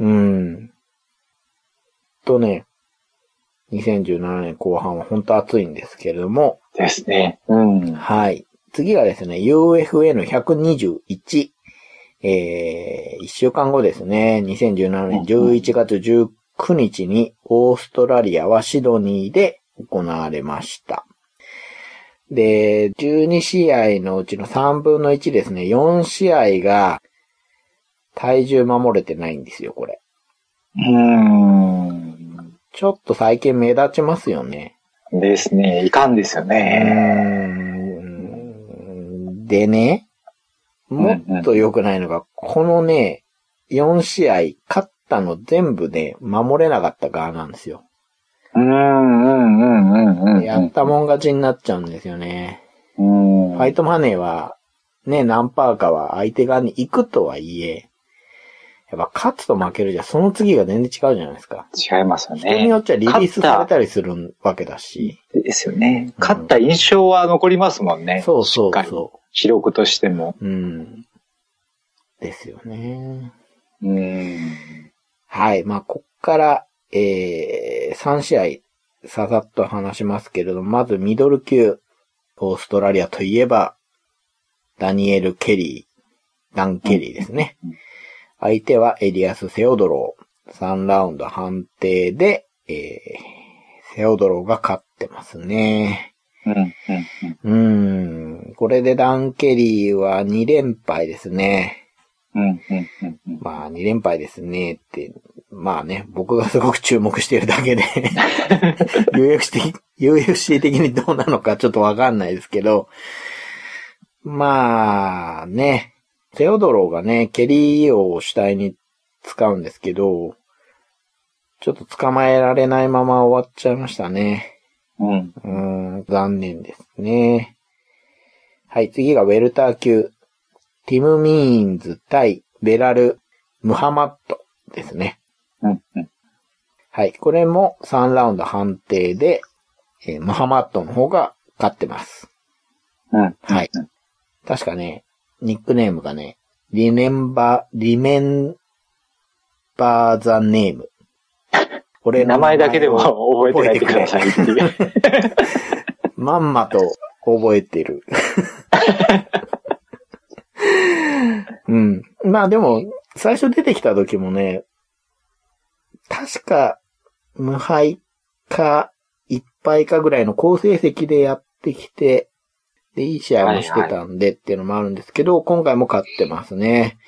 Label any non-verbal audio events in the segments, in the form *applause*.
うん。とね、2017年後半は本当暑いんですけれども、ですね。うん。はい。次がですね、UFN121。えー、1週間後ですね、2017年11月19日にオーストラリアはシドニーで行われました。で、12試合のうちの3分の1ですね、4試合が体重守れてないんですよ、これ。うん。ちょっと最近目立ちますよね。ですね。いかんですようね。ーんでね、もっと良くないのが、このね、4試合、勝ったの全部ね、守れなかった側なんですよ。うん、うん、うん、うん、うん。やったもん勝ちになっちゃうんですよね。うん。ファイトマネーは、ね、何パーかは相手側に行くとはいえ、やっぱ勝つと負けるじゃ、その次が全然違うじゃないですか。違いますよ人によね。っちゃリリースされたりするわけだし。ですよね。勝った印象は残りますもんね。そうそうしっかりそ記録としても。う。うん。ですよね。うん。はい。まあ、こっから、えー、3試合、ささっと話しますけれども、まずミドル級、オーストラリアといえば、ダニエル・ケリー、ダン・ケリーですね。相手はエリアス・セオドロー。3ラウンド判定で、えー、セオドローが勝ってますね。うん、うん、うーん。これでダン・ケリーは2連敗ですね。うん。うん、うん、うん。まあ、2連敗ですねって、まあね、僕がすごく注目しているだけで、*laughs* UFC 的、UFC 的にどうなのかちょっとわかんないですけど、まあね、セオドローがね、ケリーを主体に使うんですけど、ちょっと捕まえられないまま終わっちゃいましたね。うん。うーん、残念ですね。はい、次がウェルター級。ティム・ミーンズ対ベラル・ムハマットですね。うん、うん。はい、これも3ラウンド判定で、えームハマットの方が勝ってます。うん。はい。確かね、ニックネームがね、リメンバー、リメンバーザネーム。俺の名前だけでも覚えてないでくださいっていう。まんまと覚えてる。うん。まあでも、最初出てきた時もね、確か、無敗か、一敗かぐらいの好成績でやってきて、で、いい試合もしてたんでっていうのもあるんですけど、今回も勝ってますね。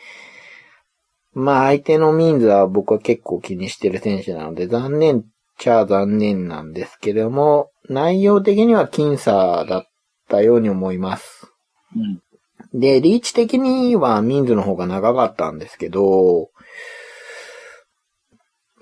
まあ相手のミンズは僕は結構気にしてる選手なので、残念っちゃ残念なんですけれども、内容的には僅差だったように思います。うん。で、リーチ的にはミンズの方が長かったんですけど、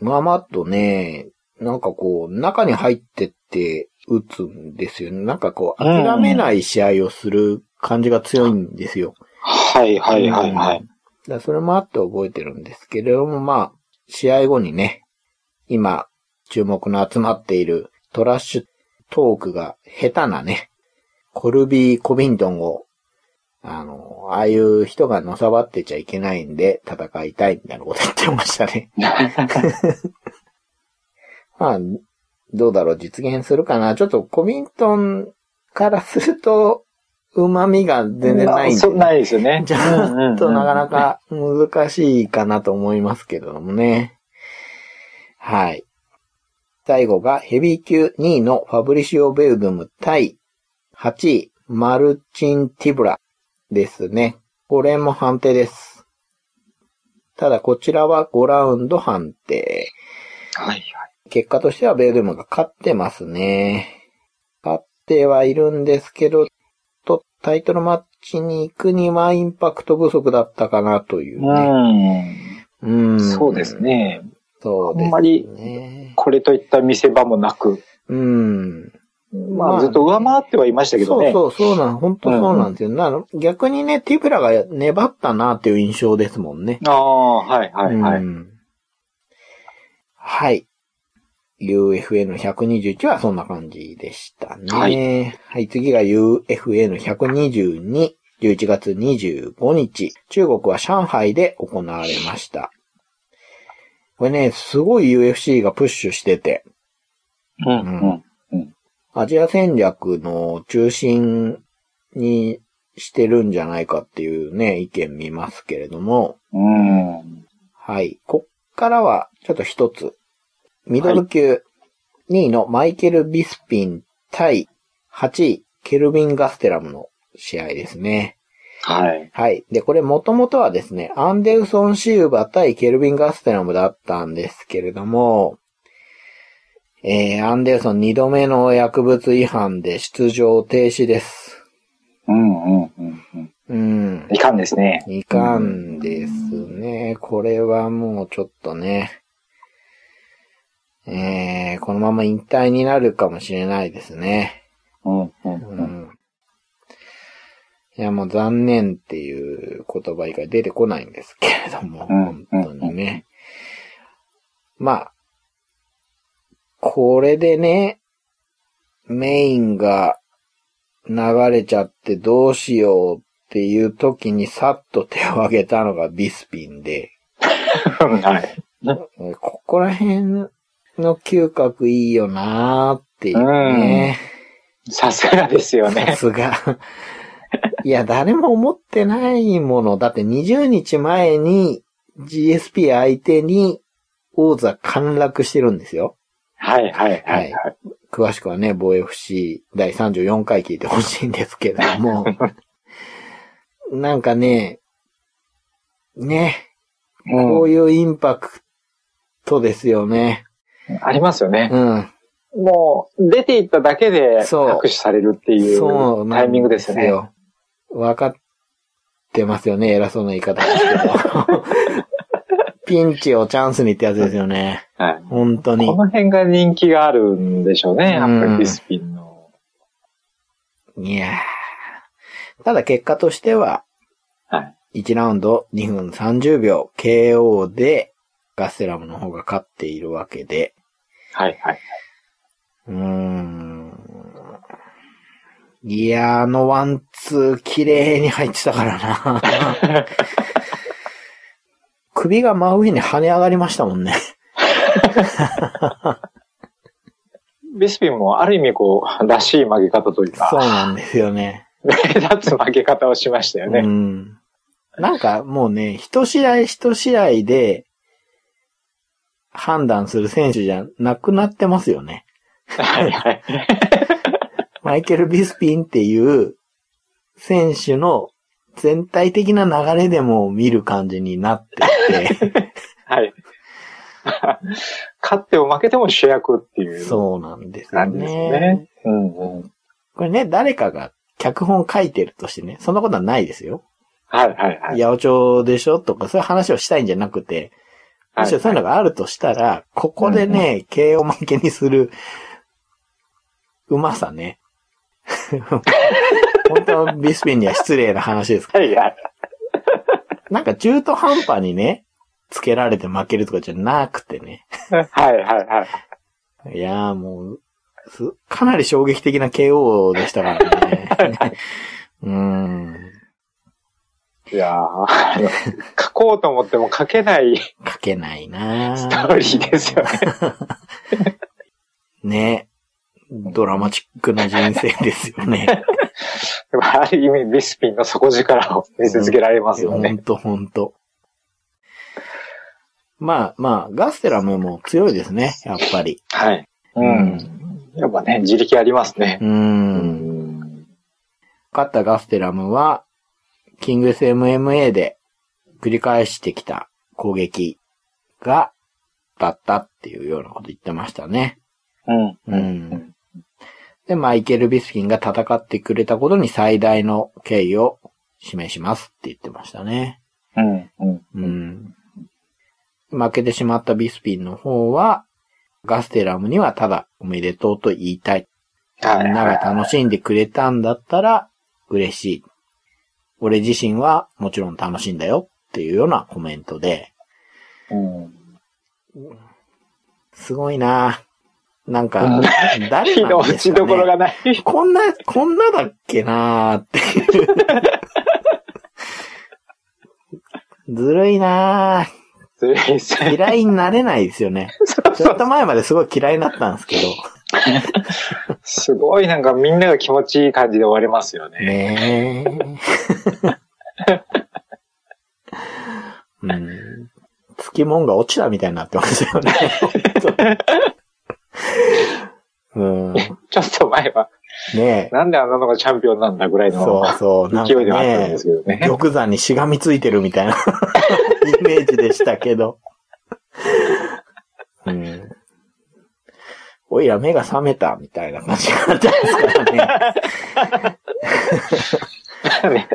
まあまっとね、なんかこう、中に入ってって打つんですよね。なんかこう、諦めない試合をする感じが強いんですよ。はい、はい、はい、はい。だそれもあって覚えてるんですけれども、まあ、試合後にね、今、注目の集まっているトラッシュトークが下手なね、コルビー・コビントンを、あの、ああいう人がのさばってちゃいけないんで戦いたいみたいなこと言ってましたね。*laughs* *laughs* *laughs* まあ、どうだろう、実現するかな？ちょっとコビントンからすると、旨味が全然ないんで、そうないですよね。*laughs* ちょっとなかなか難しいかなと思いますけれどもね。はい。最後がヘビー級2位のファブリシオ・ベルドゥム対8位マルチン・ティブラですね。これも判定です。ただこちらは5ラウンド判定。はい、はい。結果としてはベルドゥムが勝ってますね。勝ってはいるんですけど、とタイトルマッチに行くにはインパクト不足だったかなというね。うん。うん。そうです。ね。そうですね。あんまりこれといった見せ場もなく、うん。まあずっと上回ってはいましたけどね。そうそう、そうなん、本当そうなんですよ。なの逆にね、ティブラが粘ったなっていう印象ですもんね。ああ、はいはいはい。うんはい。UFN121 はそんな感じでしたね。はいはい、次が UFN122、11月25日。中国は上海で行われました。これね、すごい UFC がプッシュしてて、うん。うん。アジア戦略の中心にしてるんじゃないかっていうね、意見見ますけれども、うん。はい。こっからは、ちょっと一つ。ミドル級2位のマイケル・ビスピン対8位、ケルビン・ガステラムの試合ですね。はい。はい。で、これもともとはですね、アンデルソン・シウバ対ケルビン・ガステラムだったんですけれども、えー、アンデルソン2度目の薬物違反で出場停止です。うん。うん。うん。うん。うん。いかんですね。いかんですね。これはもうちょっとね、えー、このまま引退になるかもしれないですね。うん。うん。ううん。ん。いや、もう残念っていう言葉以外出てこないんですけれども、うん本当にね。まあ、これでね、メインが流れちゃってどうしようっていう時にさっと手を挙げたのがビスピンで、*laughs* はい。えここら辺の嗅覚いいよなーっていうね。さすがですよさね。すが。いや、誰も思ってないもの。だって20日前に GSP 相手に王座陥落してるんですよ。はい。はい。はい。はい。詳しくはね、防 FC 第34回聞いてほしいんですけれども。*laughs* なんかね、ね、こういうインパクトですよね。うん。ありますよね。うん。もう、出ていっただけでそう拍手されるっていそうタイミングですよね。よ。わかってますよね、偉そうな言い方ですけど。*laughs* ピンチをチャンスにってやつですよね。はい。本当にこ。の辺が人気があるんでしょうね。やっぱうんりビスピンの。いやーただ結果としては、はい。1ラウンド2分30秒 KO でガステラムの方が勝っているわけで、はい。はい。うーん。いやー、あのワンツー綺麗に入ってたからな。*laughs* 首が真上に跳ね上がりましたもんね。ビスピンもある意味こう、らしい曲げ方というそうか、なんですよね。目立つ曲げ方をしましたようね。ん。なんかもうね、一試合一試合で判断する選手じゃなくなってますよね。はいはい。マイケル・ビスピンっていう選手の全体的な流れでも見る感じになってて、はい。勝っても負けても主役っていうそうなんですよ感じですねね。。うんうん。これね、誰かが脚本書いてるとしてね、そんなことはないですよ。はいはいはい。八百長でしょとか、そういう話をしたいんじゃなくて、もしそういうのがあるとしたら、ここでね、KO 負けにする、うまさね。*laughs* 本当はビスピンには失礼な話ですけはいはい。ど、なんか中途半端にね、つけられて負けるとかじゃなくてね。はいはいはい。いやーもう、すかなり衝撃的な KO でしたからね。*laughs* うーん。いや書こうと思っても書けないス書けないなトーーリーですよね。*laughs* ね。ドラマチックな人生ですよね。でもある意味ビスピンの底力を見せつけられますよね。ほんとほんと。まあまあ、ガステラムも強いですね、やっぱり。はい。ううんん。やっぱね、自力ありますねう。。うんん。勝ったガステラムは、キングス MMA で繰り返してきた攻撃が、だったっていうようなこと言ってましたね。うん。うん。で、マイケル・ビスキンが戦ってくれたことに最大の敬意を示しますって言ってましたね。うん。うん。うん。負けてしまったビスピンの方は、ガステラムにはただおめでとうと言いたい。みんなが楽しんでくれたんだったら嬉しい。俺自身はもちろん楽しいんだよっていうようなコメントで、うん。すごいななんかうん、誰なんですか *laughs* ちどころね。がない。こんな、こんなだっけなーっていう。ずるいなー。嫌いになれないですよね。*laughs* ちょっと前まですごい嫌いになったんですけど。すごいなんかみんなが気持ちいい感じで終われますよね。ねえ。うん。つきもんが落ちたみたいになってますよね。*laughs* うん。ちょっと前は、ねえ。なんであんなのがチャンピオンなんだぐらいそのうそう。なんか勢いではあったんねですけどね。玉山にしがみついてるみたいな *laughs* イメージでしたけど。うん。おいら目が覚めたみたいな感じがあったんですからね。ね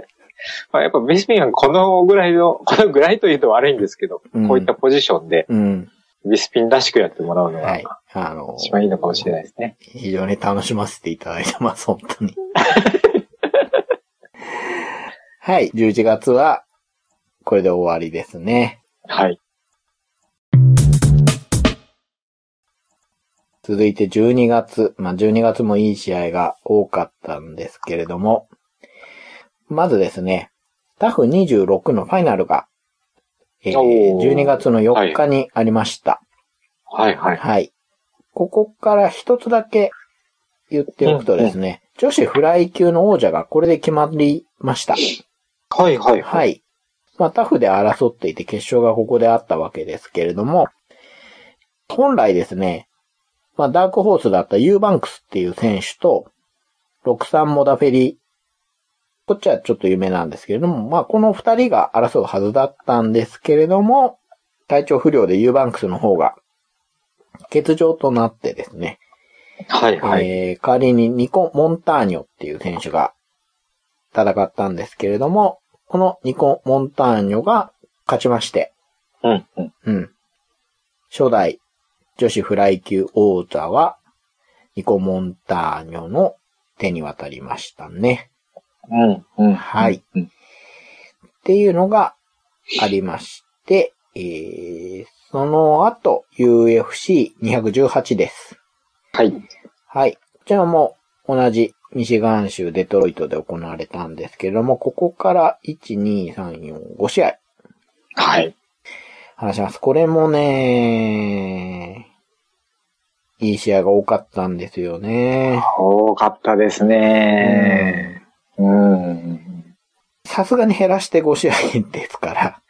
まあ、やっぱビスピンはこのぐらいの、*laughs* このぐらいというと悪いんですけど、うんこういったポジションでうん。ビスピンらしくやってもらうのがはい。あの、一番いいのかもしれないですね。非常に楽しませていただいてます、本当に。*laughs* はい、11月は、これで終わりですね。はい。続いて12月。まあ、12月もいい試合が多かったんですけれども、まずですね、タフ26のファイナルが、えーおー12月の4日にありました。はいはい。はい。ここから一つだけ言っておくとですね、女子フライ級の王者がこれで決まりました。はいはい。はい。まあ、タフで争っていて決勝がここであったわけですけれども、本来ですね、まあ、ダークホースだったユーバンクスっていう選手と、63モダフェリ、こっちはちょっと有名なんですけれども、まあ、この二人が争うはずだったんですけれども、体調不良でユーバンクスの方が欠場となってですね、はいはい。えー代わりにニコ・モンターニョっていう選手が戦ったんですけれども、このニコ・モンターニョが勝ちまして、うんうん。うん。初代女子フライ級王座は、ニコ・モンターニョの手に渡りましたね。うんうん。はい。うん。っていうのがありまして、えー、その後、UFC218 です。はい。はい。こちらも同じミシガン州デトロイトで行われたんですけれども、ここから1、2、3、4、5試合はい。話します。これもね、いい試合が多かったんですよね。多かったですね。うん。さすがに減らして5試合ですから、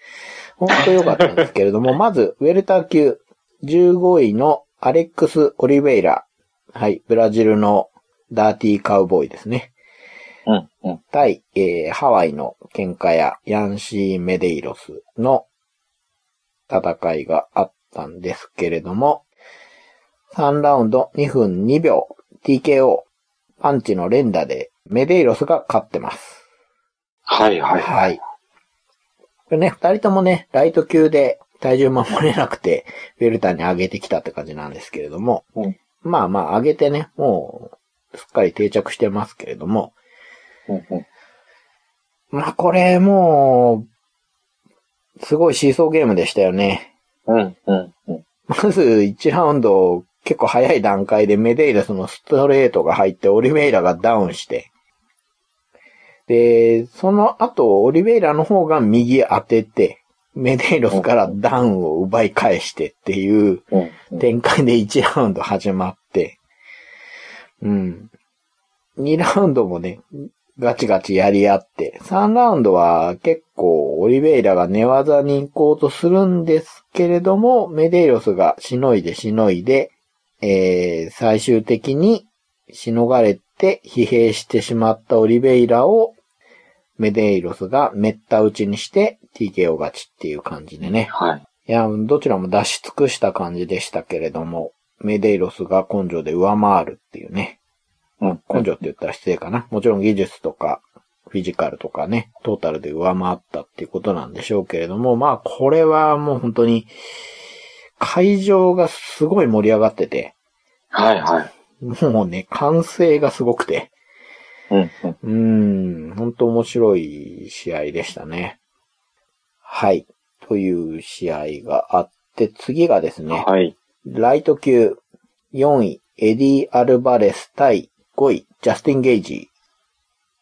本当良かったんですけれども、*laughs* まず、ウェルター級15位のアレックス・オリベイラ。はい、ブラジルのダーティーカウボーイですね。うん。うん。対、えーハワイの喧嘩屋ヤンシー・メデイロスの戦いがあったんですけれども、3ラウンド2分2秒 TKO パンチの連打でメデイロスが勝ってます。はいはい。はい。これね、二人ともね、ライト級で体重守れなくて、ウェルターに上げてきたって感じなんですけれども、うんまあまあ上げてね、もう、すっかり定着してますけれども、うんうん。まあこれもう、すごいシーソーゲームでしたよね。うんうんうん。まず1ラウンド結構早い段階でメデイラスのストレートが入ってオリベイラがダウンして、で、その後オリベイラの方が右当てて、メデイロスからダウンを奪い返してっていう。展開で1ラウンド始まって、うん。2ラウンドもね、ガチガチやり合って、3ラウンドは結構オリベイラが寝技に行こうとするんですけれども、メデイロスがしのいでしのいで、えー、最終的にしのがれて疲弊してしまったオリベイラをメデイロスがめった打ちにして TKO 勝ちっていう感じでね。はい。いや、どちらも出し尽くした感じでしたけれども、メデイロスが根性で上回るっていうね。うん。根性って言ったら失礼かな。もちろん技術とか、フィジカルとかね、トータルで上回ったっていうことなんでしょうけれども、まあ、これはもう本当に、会場がすごい盛り上がってて、はいはい。もうね、歓声がすごくて、うんうん。本当面白い試合でしたね。はい。という試合があって、次がですね、はい。ライト級4位、エディ・アルバレス対5位、ジャスティン・ゲイジ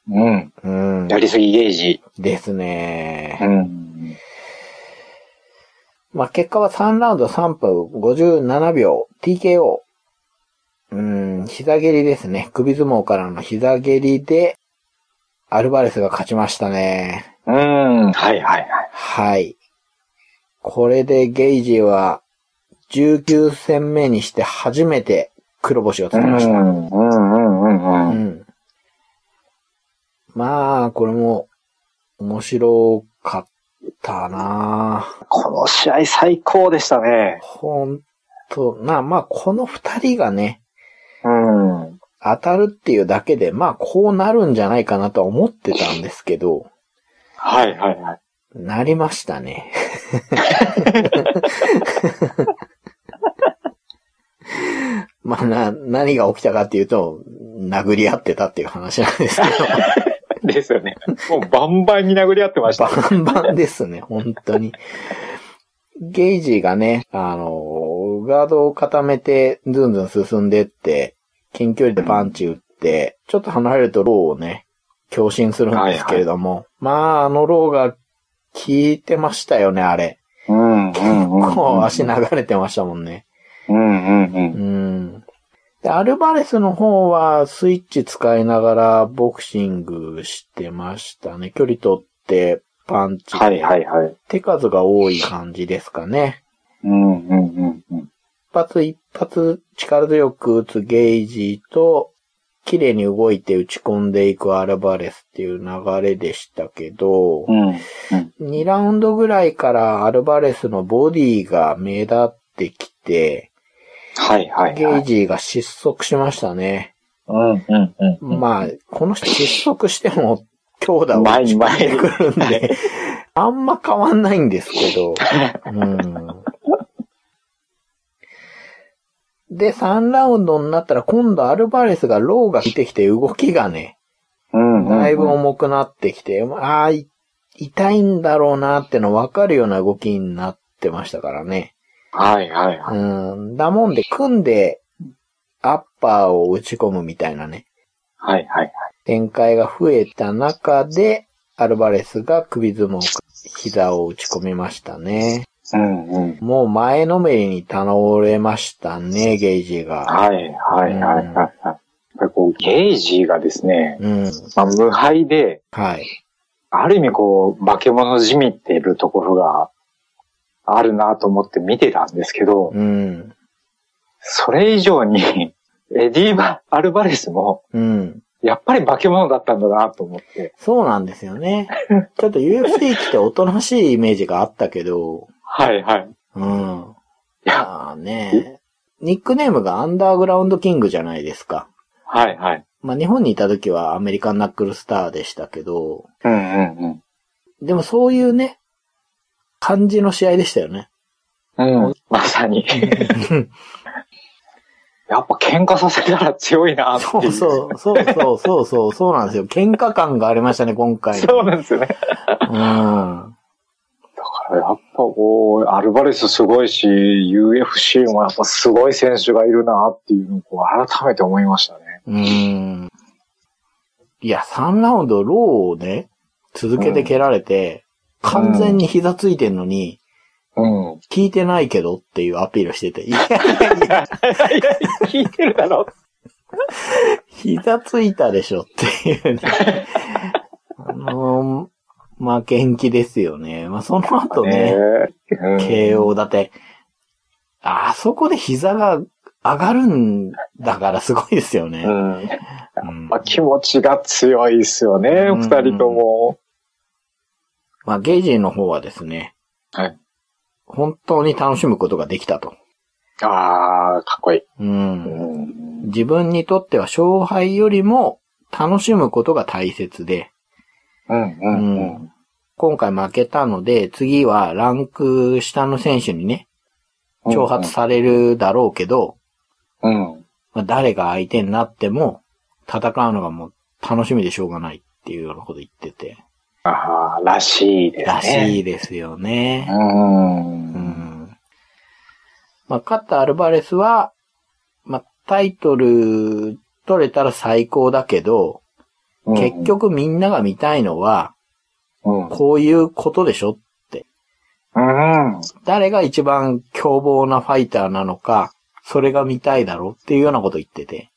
うん。ー。うん。やりすぎゲージ。ですねう。ん。まあ、結果は3ラウンド3分57秒 TKO。うーん、膝蹴りですね。首相撲からの膝蹴りで、アルバレスが勝ちましたね。うん。はいはいはい。はい。これでゲイジーは19戦目にして初めて黒星をつけました。うん、うん、うん、うん。まあ、これも面白かったなこの試合最高でしたね。ほんと、な、まあ、この二人がね、うん。当たるっていうだけで、まあ、こうなるんじゃないかなとは思ってたんですけど、はいはいはい。なりましたね。*laughs* まあ、な、何が起きたかっていうと、殴り合ってたっていう話なんですけど。*laughs* ですよね。もうバンバンに殴り合ってました。バンバンですね、本当に。ゲイジーがね、あの、ガードを固めて、ずんずん進んでって、近距離でパンチ打って、ちょっと離れるとローをね、強振するんですけれども、まあ、あのローが効いてましたよね、あれ。うん、うん、うん。こう足流れてましたもんね。うん、うん、うん。うん。で、アルバレスの方はスイッチ使いながらボクシングしてましたね。距離取ってパンチ。はいはいはい。手数が多い感じですかね。うん、うん、うん、うん。一発一発力強く打つゲージと、綺麗に動いて打ち込んでいくアルバレスっていう流れでしたけど、うん、うん。2ラウンドぐらいからアルバレスのボディが目立ってきて、はいはいゲはい。ージが失速しましたね。うん、うん、うん。まあ、この人失速しても強打を打前にち込ん前にでくるんで、*laughs* あんま変わんないんですけど、*laughs* うん。で、3ラウンドになったら今度アルバレスがローが来てきて動きがね、うん、だいぶ重くなってきて、ああ、い痛いんだろうなっての分かるような動きになってましたからね。はいはいはい。うん。だもんで、組んで、アッパーを打ち込むみたいなね、はいはいはい。展開が増えた中で、アルバレスが首相撲、膝を打ち込みましたね。うん、うん。もう前のめりに倒れましたね、ゲージが。はいはいはいはい。やっぱりこう、ゲージがですね、うん。まあ、無敗で、はい。ある意味こう、化け物じみってるところがあるなと思って見てたんですけど、うん。それ以上に、*laughs* エディバ・アルバレスも、うん。やっぱり化け物だったんだなと思って。そうなんですよね。ちょっと UFC 来ておとなしいイメージがあったけど、はいはい。うん。いや、まあね、ニックネームがアンダーグラウンドキングじゃないですか。はいはい。まあ日本にいた時はアメリカンナックルスターでしたけど、うんうんでもそういうね、感じの試合でしたよね。うん。うん。まさに。*laughs* やっぱ喧嘩させたら強いなそう。そう、そうそう、そうそう、そうなんですよ。喧嘩感がありましたね、今回。そうなんですよね。うん。やっぱこう、アルバレスすごいし、UFC もやっぱすごい選手がいるなっていうのをこう改めて思いましたね。うん。いや、3ラウンドローをね、続けて蹴られて、完全に膝ついてんのに、うん。聞いてないけどっていうアピールしてて、いやいやいや、いやいや、聞いてるだろ。膝ついたでしょっていうね。*laughs* あのまあ、元気ですよね。まあ、その後ね、うん KO だって、あそこで膝が上がるんだからすごいですよね。うん。うんまあ、気持ちが強いですよね、うん二人とも。まあ、ゲイジーの方はですね、はい。本当に楽しむことができたと。ああ、かっこいい。う。うんん。自分にとっては勝敗よりも楽しむことが大切で、うん、うん、うん。今回負けたので、次はランク下の選手にね、挑発されるだろうけど、うん。まあ、誰が相手になっても戦うのがもう楽しみでしょうがないっていうようなこと言ってて、ああ、らしいですね。らしいですよね。う。うんん。まあ、勝ったアルバレスは、まあ、タイトル取れたら最高だけど、うん結、局みんなが見たいのは、うん。こういうことでしょって。うん。誰が一番凶暴なファイターなのか、それが見たいだろうっていうようなこと言ってて。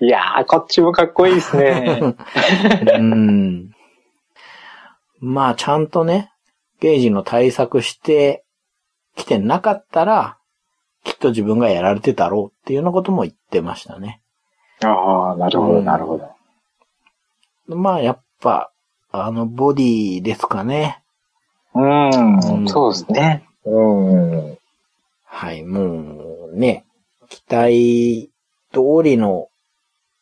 いやー、こっちもかっこいいですね。うん。まあ、ちゃんとね、ゲージの対策してきてなかったら、きっと自分がやられてたろうっていうようなことも言ってましたね。ああ、なるほど、なるほど。まあ、やっぱ、あの、ボディですかね。うん、うんそうですね。うん。はい、もうね、期待通りの、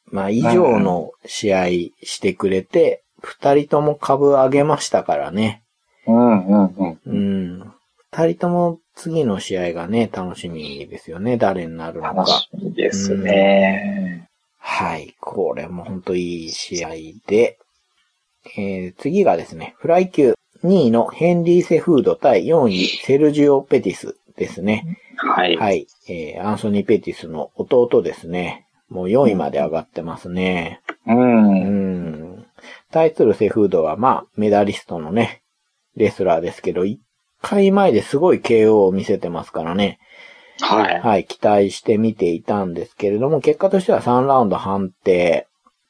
まあ以上の試合してくれて、二人とも株上げましたからね。うん、うん、うん。うん。二人とも次の試合がね、楽しみですよね。誰になるの楽か。しみですね。はい。これも本当いい試合で、えー次がですね、フライ級2位のヘンリー・セフード対4位セルジオ・ペティスですね。はい。はい。えーアンソニー・ペティスの弟ですね。もう4位まで上がってますね。う。うんん。対するセフードは、まあ、メダリストのね、レスラーですけど、1回前ですごい KO を見せてますからね。はい。はい、期待して見ていたんですけれども、結果としては3ラウンド判定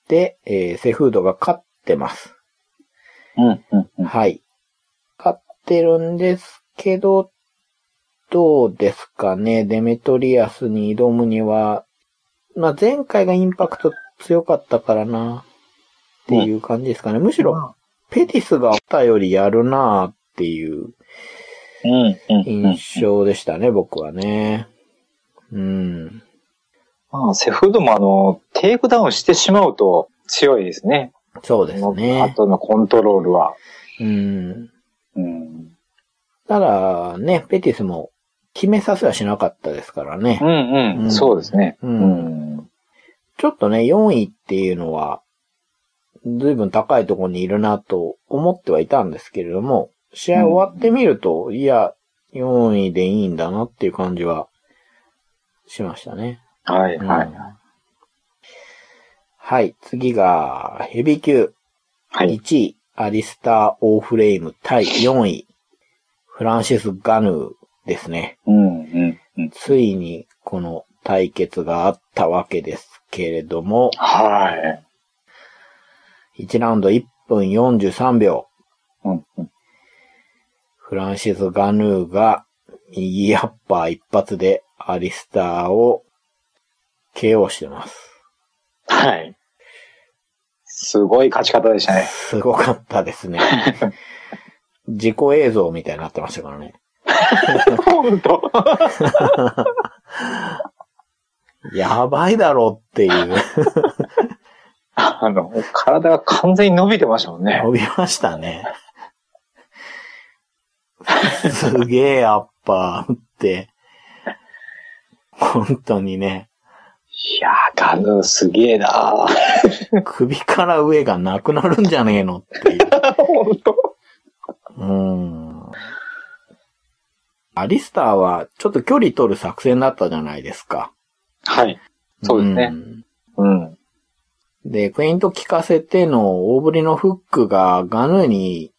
で、えーセフードが勝ってます。うん、うん、うん。はい。勝ってるんですけど、どうですかね？デメトリアスに挑むには、まあ、前回がインパクト強かったからな、っていう感じですかね。むしろ、ペティスがあったよりやるなっていううん、うん。印象でしたね、僕はね。うん。まあ、セフードもあの、テイクダウンしてしまうと強いですね。そうですあね。とのコントロールは。うん。うん。ただ、ね、ペティスも決めさせはしなかったですからね。うん、うん。うんそうですね。ううんん。ちょっとね、4位っていうのは、ずいぶん高いところにいるなと思ってはいたんですけれども、試合終わってみると、いや、4位でいいんだなっていう感じはしましたね。はい、うんはい。はい、次が、ヘビー級。はい。1位、アリスター・オーフレーム対4位、フランシス・ガヌーですね。うん、うん、うん。ついにこの対決があったわけですけれども、はい。1ラウンド1分43秒。うん、うん。フランシス・ガヌーが右アッパー一発でアリスターを KO してます。はい。すごい勝ち方でしたね。すごかったですね。*laughs* 自己映像みたいになってましたからね。*laughs* 本当？*laughs* やばいだろっていう。あの、体が完全に伸びてましたもんね。伸びましたね。すげえアッパー打って、本当にね、いやー、ガヌーすげえなー *laughs* 首から上がなくなるんじゃねえのっていう。*laughs* 本当？うん。アリスターはちょっと距離取る作戦だったじゃないですか。はい。そうですねんうん。で、フェイント効かせての大振りのフックがガヌーに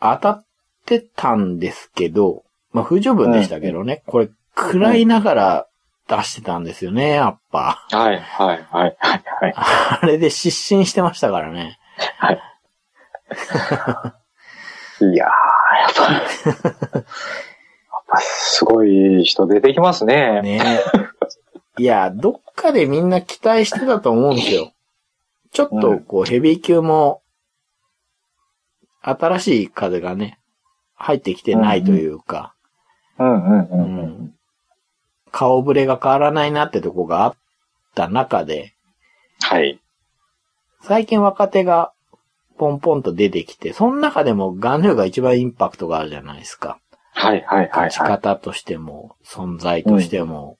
当たってたんですけど、まあ不十分でしたけどね。これ、食らいながら出してたんですよね、アッパー。はい、はい、はい、はい、はい。あれで失神してましたからね。いやー、やっぱ、やっぱすごい人出てきますね。ねいや、どっかでみんな期待してたと思うんですよ。ちょっと、こう、ヘビー級も、新しい風がね、入ってきてないというか、うん、うん、う、うんん顔ぶれが変わらないなってとこがあった中で、はい。最近若手がポンポンと出てきて、その中でもガヌーが一番インパクトがあるじゃないですか。はい、はい、はい、勝ちはい。方としても、存在としても、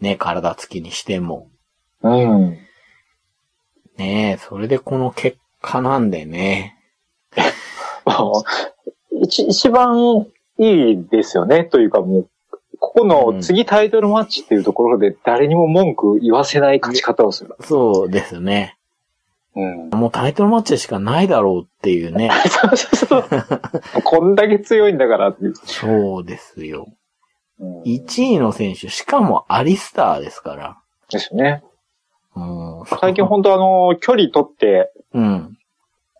ね、体つきにしても、うん。ねそれでこの結果なんでね。*laughs* 一一番いいですよね。というかもう、ここの次タイトルマッチっていうところで誰にも文句言わせない勝ち方をする。そうですね。うん。もうタイトルマッチでしかないだろうっていうね。*laughs* そうそうそう。*laughs* こんだけ強いんだからっていう。そうですよ。うん1位の選手、しかもアリスターですから。ですね。うん。最近本当あの、距離取って、うん。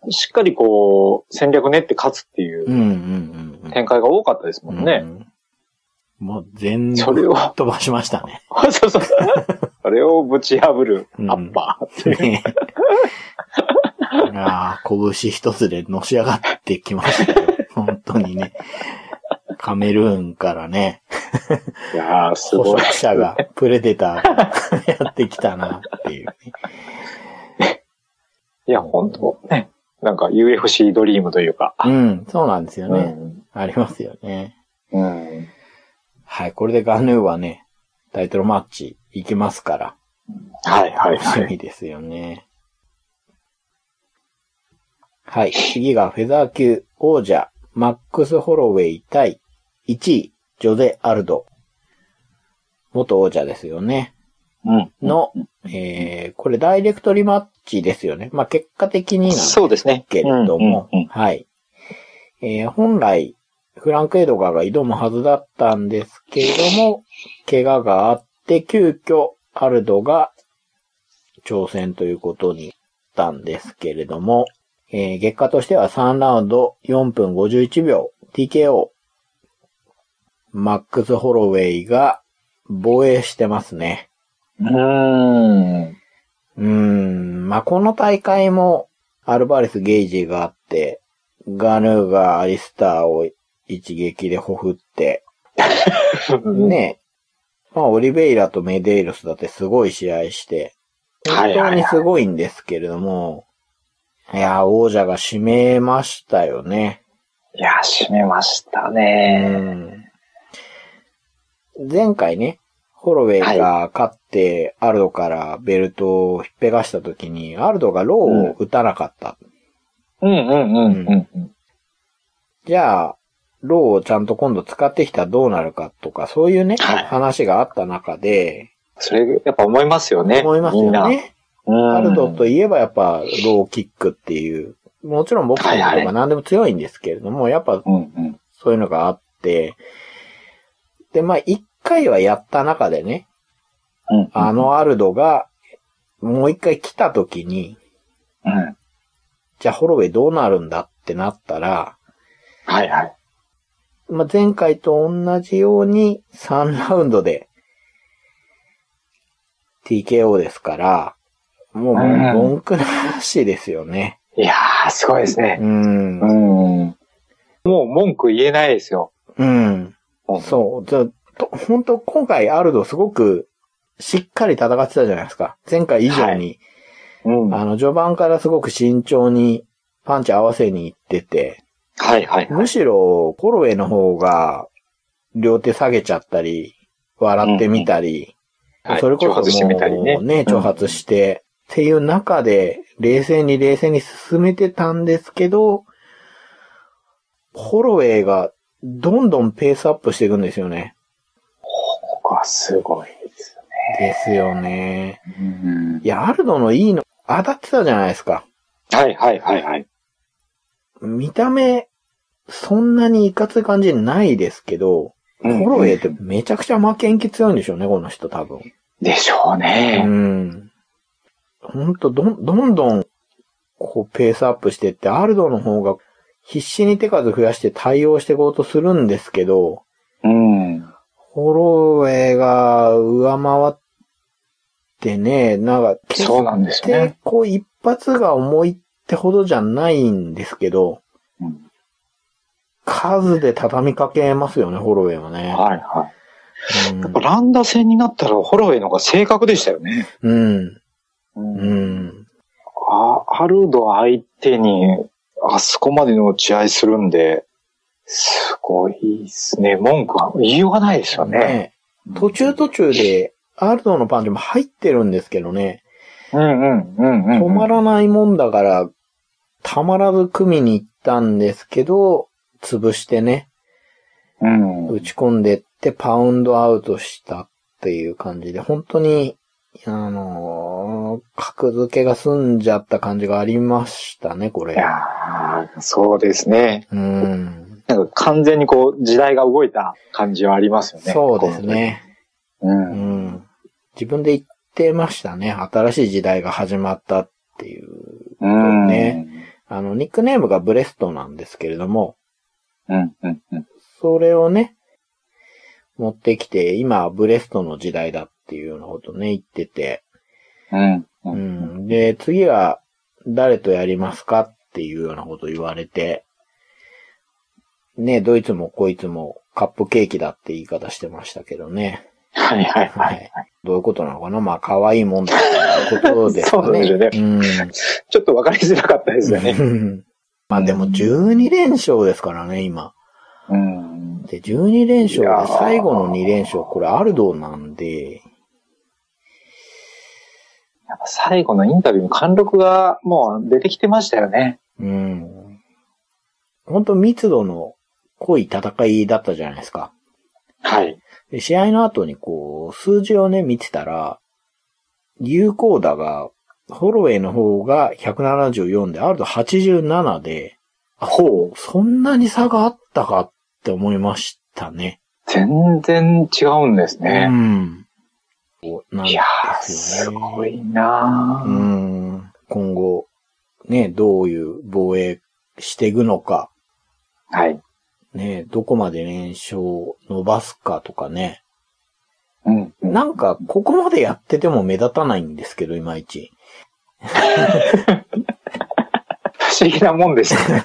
しっかりこう、戦略練って勝つっていうんううんうん。展開が多かったですもんね。うん。もう全部それを飛ばしましたね。そうそう。それをぶち破るうんアッパーっていう。ね *laughs* いやー拳一つでのし上がってきましたよ。*laughs* 本当にね。カメルーンからね、いやー、す捕ごい。食者がプレデターが *laughs* やってきたなっていうね。いや、本当ね。なんか UFC ドリームというか。うん、そうなんですよね。うん。ありますよね。うん。はい、これでガヌーはね、タイトルマッチ行きますから、はいはい楽しはい。みですよね。はい、次がフェザー級王者、マックス・ホロウェイ対1位、ジョゼ・アルド。元王者ですよね。うん。の、えー、これダイレクトリマッチですよね。まあ、結果的になんですそうですね。けれども、うんうんうんはい。えー本来、フランク・エドガーが挑むはずだったんですけれども、怪我があって、急遽、アルドが挑戦ということになったんですけれども、えー結果としては3ラウンド4分51秒 TKO。マックス・ホロウェイが防衛してますね。うーん。うーん、まあ、この大会も、アルバレス・ゲイジがあって、ガヌーがアリスターを一撃でほふって、ね、まあ、オリベイラとメデイロスだってすごい試合して、本当にすごいんですけれども、いや、王者が締めましたよね。いや、締めましたうね。ん。前回ね、ホロウェイが勝って、アルドからベルトを引っぺがした時に、アルドがローを打たなかった。うんうんうんうんうん。じゃあ、ローをちゃんと今度使ってきたらどうなるかとか、そういうね、はい話があった中で、それ、やっぱ思いますよね。思いますよね。みんな。アルドといいえばやっぱローキックっていう、もちろんボクシングとはいはいか何でも強いんですけれども、やっぱうんうん。そういうのがあって、で、まあ一回はやった中でね、うん。あのアルドがもう一回来た時に、うん。じゃあホロウェイどうなるんだってなったら、はいはい。まあ、前回と同じように3ラウンドで TKO ですから、もううん文句なしですよね。いやー、すごいですねう。ん。うん。もう文句言えないですよ。うん。そう。じゃあと本当今回アルドすごくしっかり戦ってたじゃないですか。前回以上に、うん。はあの、序盤からすごく慎重にパンチ合わせに行ってて、いはいはい。むしろ、コロウェイの方が、両手下げちゃったり、笑ってみたり、はいそれこそ挑発してみたりね挑発して、っていう中で、冷静に冷静に進めてたんですけど、ホロウェイがどんどんペースアップしていくんですよね。ここはすごいですですよね。よね。いや、アルドのいいの当たってたじゃないですか。はいはいはいはい。見た目、そんなにいかつい感じないですけど、ホロウェイってめちゃくちゃ負けん気強いんでしょうね、この人多分。でしょううね。ん。ほんと、どん、どんどん、こう、ペースアップしてって、アルドの方が必死に手数増やして対応していこうとするんですけど、うん。ホロウェイが上回ってね、なんか、決そうなんですね。、こう、一発が重いってほどじゃないんですけど、うん数で畳みかけますよね、ホロウェイはね。はいはい。うんやっぱランダ戦になったらホロウェイの方が正確でしたよね。うん。ううん。あアルド相手にあそこまでの打ち合いするんで、すごいですね。文句は言いようがないですよね。ね途中途中で、アルドのパンチも入ってるんですけどね、うんうんうんうん。止まらないもんだから、たまらず組みに行ったんですけど、潰してね、うん。打ち込んでってパウンドアウトしたっていう感じで、本当に、あのーの、格付けが済んじゃった感じがありましたね、これ。いやーそうですね。うん。なんか完全にこう、時代が動いた感じはありますよね。そうですね。う。うんん。自分で言ってましたね。新しい時代が始まったっていう。うん。ねあの、ニックネームがブレストなんですけれども、うん。うん。うん。それをね、持ってきて、今はブレストの時代だっていうようなことね、言ってて、うん。う。うんん。で、次は誰とやりますかっていうようなことを言われて、ね、どいつもこいつもカップケーキだって言い方してましたけどね。はいはいは。はいい。どういうことなのかな？まあ、可愛いもんだっていうことですかね。そうですよねうん。ちょっとわかりづらかったですよね。うんまあでも12連勝ですからね、今。うん。で、12連勝で最後の2連勝、これアルドなんで、やっぱ最後のインタビューの貫禄がもう出てきてましたよね。うん。本当密度の濃い戦いだったじゃないですか。はい。で試合の後にこう、数字をね、見てたら、有効打が、ホロウェイの方が174で、アルド87で、ほう。そんなに差があったかって思いましたね。全然違うんですうね。うなんでいやー、すよね。すごいなうーん。今後、ね、どういう防衛していくのか、はい。ね、どこまで連勝を伸ばすかとかね。うん。うんなんか、ここまでやってても目立たないんですけど、いまいち。不思議なもんですよね。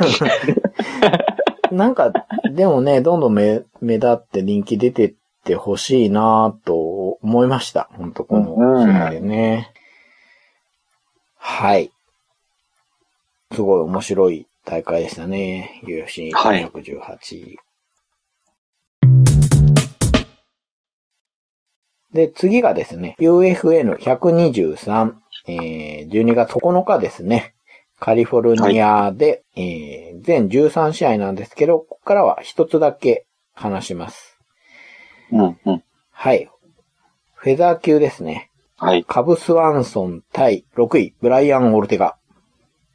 *laughs* なんか、でもね、どんどん目、目立って人気出てってほしいなぁと思いました。本当この試合でね。はい。すごい面白い大会でしたね。UFC はい118。で、次がですね、UFN123、えー、12月9日ですね。カリフォルニアで、えー、全13試合なんですけど、ここからは一つだけ話します。うん。うん。はい。フェザー級ですね。はい。カブスワンソン対6位、ブライアン・オルテガ。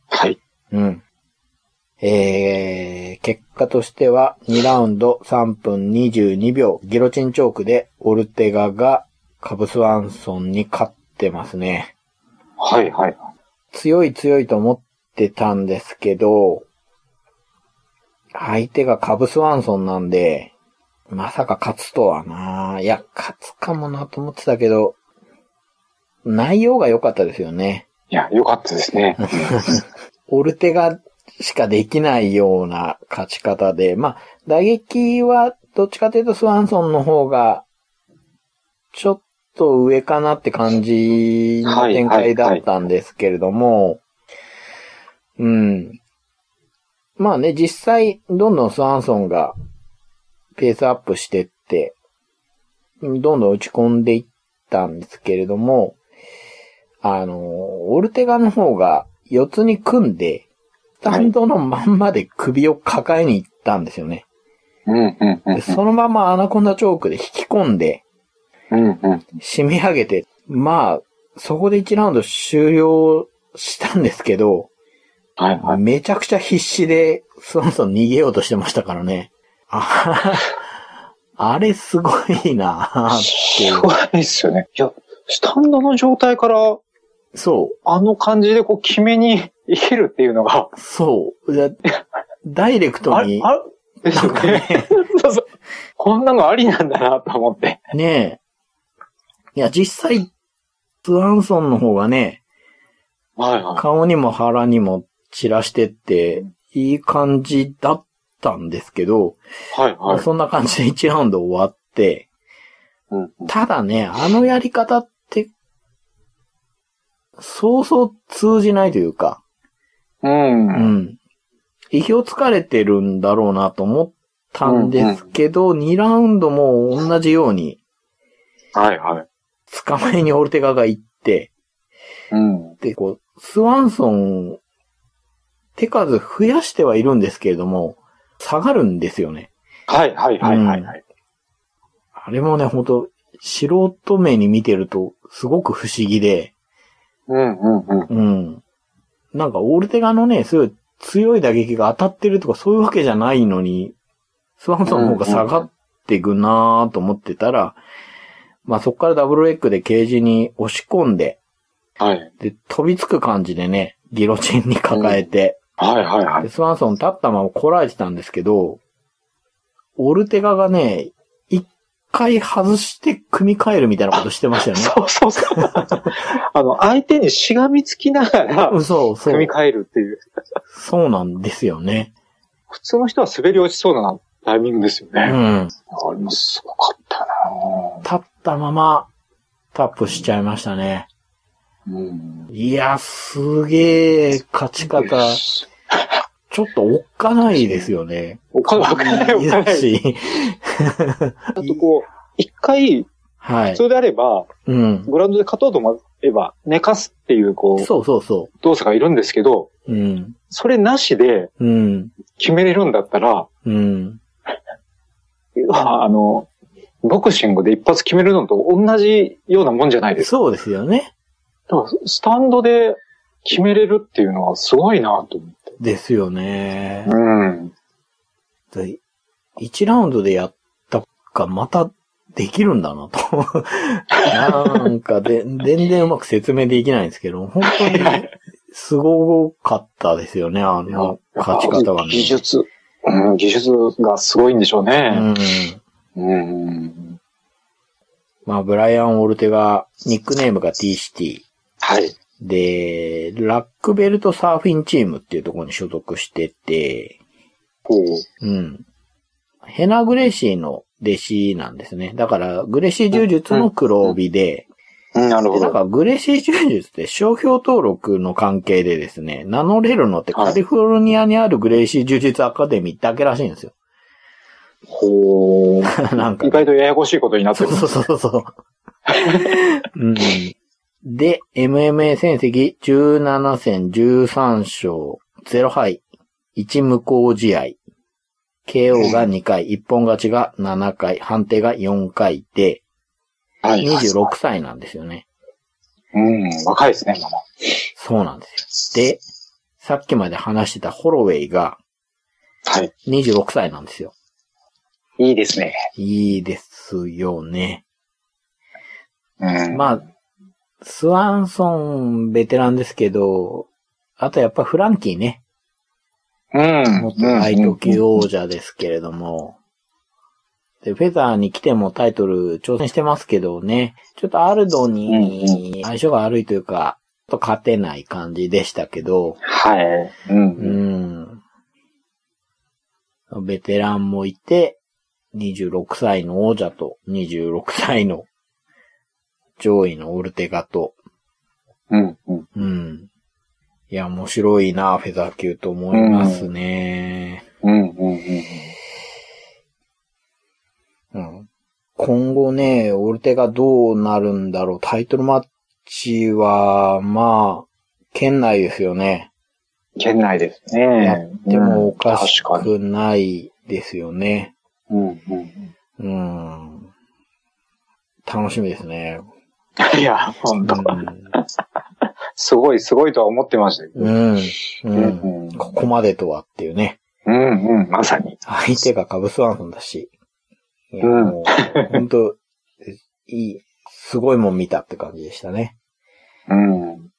はい。うん。えー、結果としては2ラウンド3分22秒、ギロチンチョークでオルテガがカブスワンソンに勝ってますね。はい。はい。強い強いと思ってたんですけど、相手がカブスワンソンなんで、まさか勝つとはな。いや、勝つかもなと思ってたけど、内容が良かったですよね。いや、よかったですね。*laughs* *laughs* オルテガしかできないような勝ち方で、まあ、打撃はどっちかというとスワンソンの方が、ちょっと上かなって感じの展開だったんですけれども、うん。まあね、実際、どんどんスワンソンがペースアップしてって、どんどん打ち込んでいったんですけれども、あの、オルテガの方が四つに組んで、タンドのまんまで首を抱えに行ったんですよね。で。そのままアナコンダチョークで引き込んで。締め上げて、まあ、そこで1ラウンド終了したんですけど、はい。はい。めちゃくちゃ必死で、スワンソン逃げようとしてましたからね。ああれすごいなーっていうす。ごいですよね。いや、スタンドの状態から、そあの感じでこう、決めにいけるっていうのが、う、そう。ダイレクトに、、あれですよね。*laughs* そうそう。こんなのありなんだなと思って。ねえ。いや、実際、スワンソンの方がね、はいは顔にも腹にも散らしてって、いい感じだったんですけど、い。はいはい。そんな感じで1ラウンド終わって、うんうんただね、あのやり方って、そうそう通じないというか、うん。ううん。ん。意表つかれてるんだろうなと思ったんですけど、2ラウンドも同じように、はいはい。捕まえにオルテガが行って、うん。で、こう、スワンソン、手数増やしてはいるんですけれども、下がるんですよね。はいはいはいはいはい。あれもね、ほんと、素人目に見てると、すごく不思議で、うんうんうん。うん。なんか、オルテガのね、すごい強い打撃が当たってるとかそういうわけじゃないのに、スワンソンの方が下がっていくなーと思ってたら、まあそこからダブルレッグでケージに押し込んで、はい。で、飛びつく感じでね、ギロチンに抱えて、はいはいはいで。スワンソン立ったままこらえてたんですけど、オルテガがね、一回外して組み替えるみたいなことしてましたよね。そうそうそう。あの、相手にしがみつきながら、うんそうそう組み。替えるっていう。そうなんですよね。普通の人は滑り落ちそうなタイミングですようね。ん。あれもすごかったな立ったままタップしちゃいましたね。うん。いや、すげえ勝ち方、ちょっとおっかないですよね。おかわかんない、おいいかない。し。あとこう、一回、はい。普通であれば、うん。グラウンドで勝とうと思えば、寝かすっていう、こう、そうそうそ動作がいるんですけど、う。うん。それなしでうん。決めれるんだったら、うん。あの、ボクシングで一発決めるのと同じようなもんじゃないですか。そうですよね。だからスタンドで決めれるっていうのはすごいなと思って。ですよね。うん。で1ラウンドでやったか、またできるんだなと。なんかで、全然うまく説明できないんですけど、本当にすごかったですよね、あの勝ち方はね。技術、うん、技術がすごいんでしょううね。ん。うん。まあ、ブライアン・オルテが、ニックネームが T シティ。はい。で、ラックベルトサーフィンチームっていうところに所属してて、ほう。うん。ヘナ・グレシーの弟子なんですね。だから、グレシー柔術の黒帯で、うんなるでなんほど。かグレシー柔術って商標登録の関係でですね、名乗れるのってはいカリフォルニアにあるグレシー柔術アカデミーだけらしいんですよ。ほう。*laughs* なんか意。外とややこしいことになってる。そうそうそうそう。*laughs* うん。で、MMA 戦績17戦13勝0敗1無効試合。KO が2回、一本勝ちが7回、判定が4回で、はい。26歳なんですよね。うん、若いですね、まだ。そうなんですよ。で、さっきまで話してたホロウェイがはい。26歳なんですよ。いいですね。いいですよね。うん。まあ、スワンソンベテランですけど、あとやっぱフランキーね。うん。元大時級王者ですけれども。で、フェザーに来てもタイトル挑戦してますけどね。ちょっとアルドに相性が悪いというか、ちょっと勝てない感じでしたけど、はい。う。うんん。ベテランもいて、26歳の王者と26歳の上位のオルテガと、うん。うん。うん。いや、面白いな、フェザー級と思いますね。うん。うん。うん。今後ね、オルテガどうなるんだろう。タイトルマッチは、まあ、県内ですよね。県内ですやね。ってもおかしうん確かに。くないですよね。うん。うん。うん。楽しみですね。いや、本う当すごい、すごいとは思ってましたけど。ん。うん。う。うんん。ここまでとはっていうね。うん。うん。まさに。相手がカブスワンソンだし。いや、うんもう、本当いい、すごいもん見たって感じでしたね。うん。